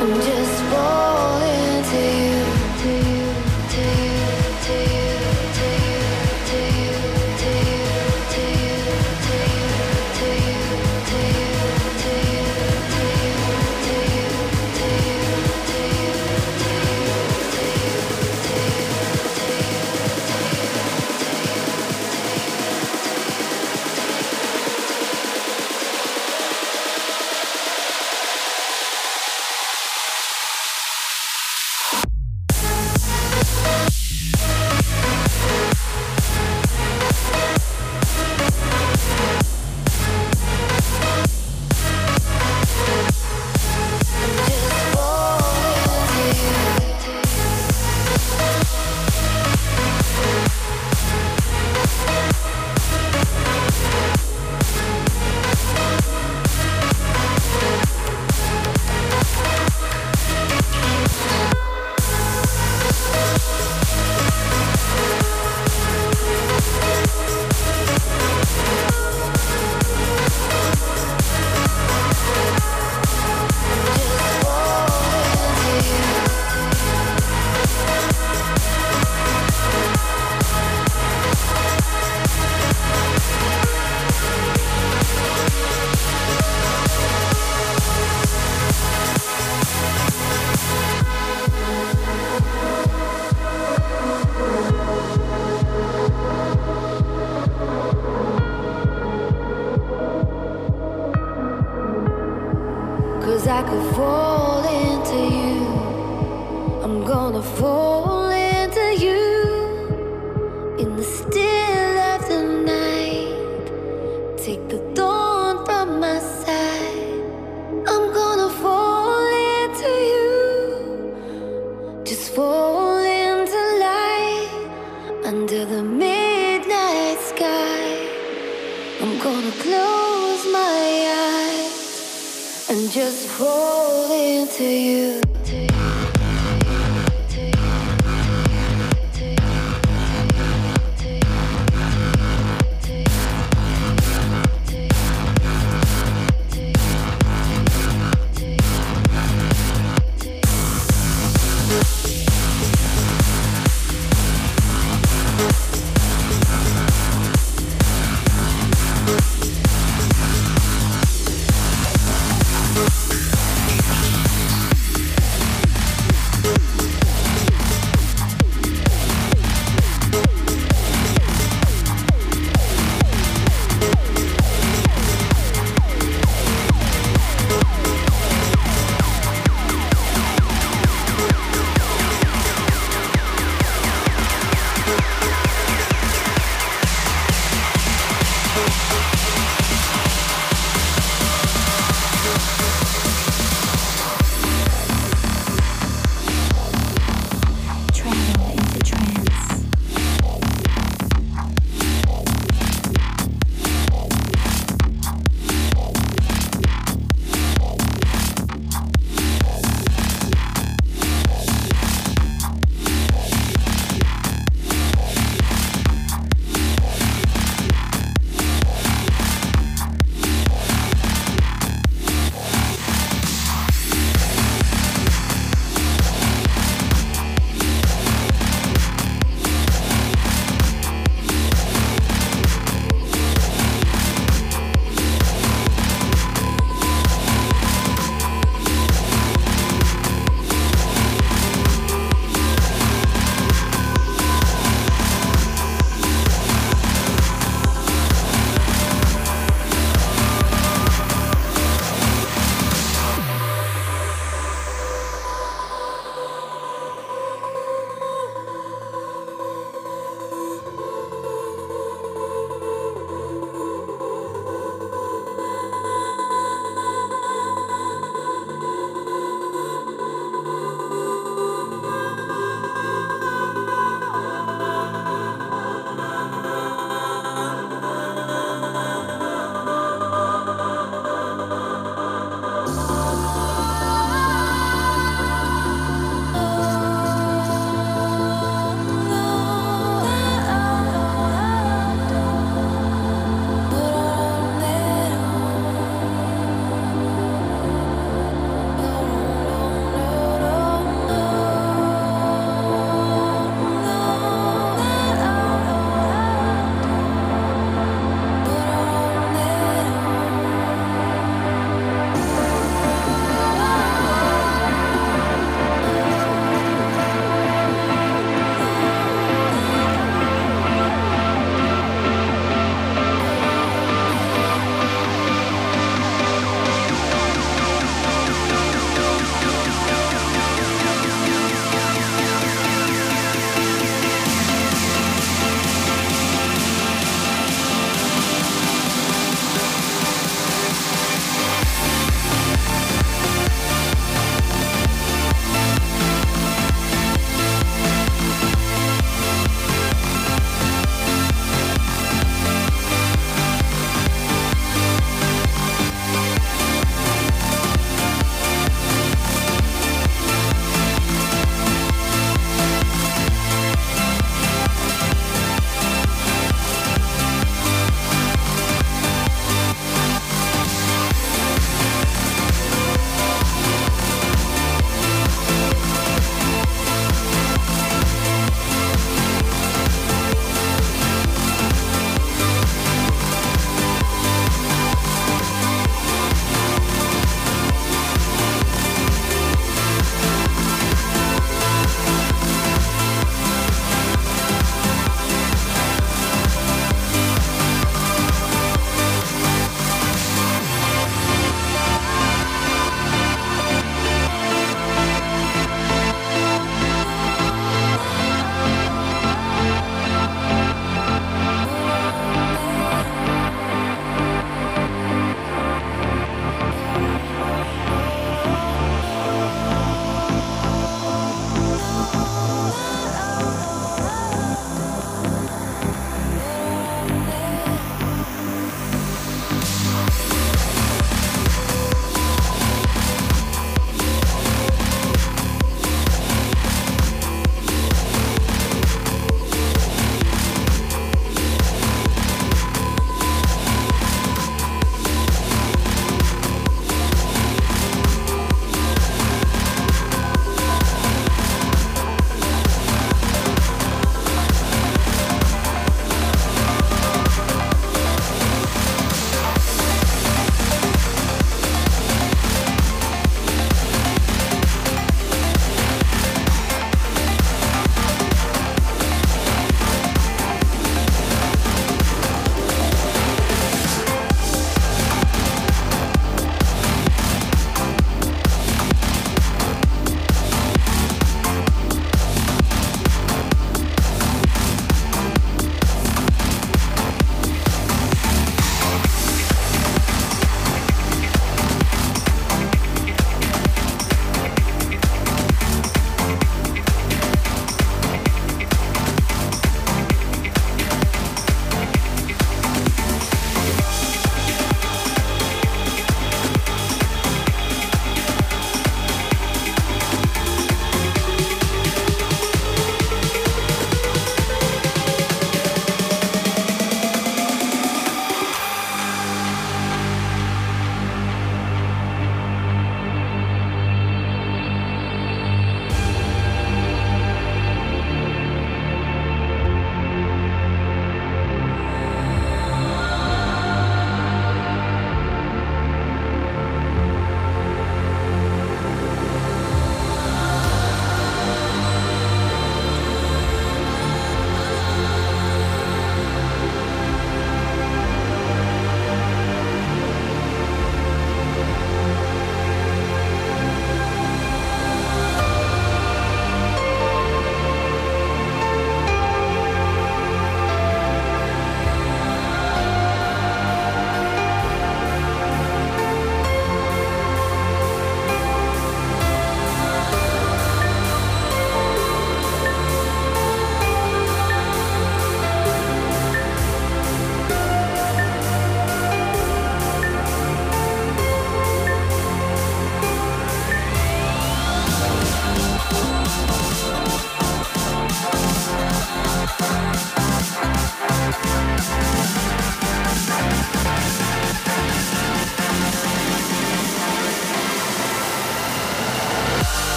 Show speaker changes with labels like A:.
A: I'm just bored.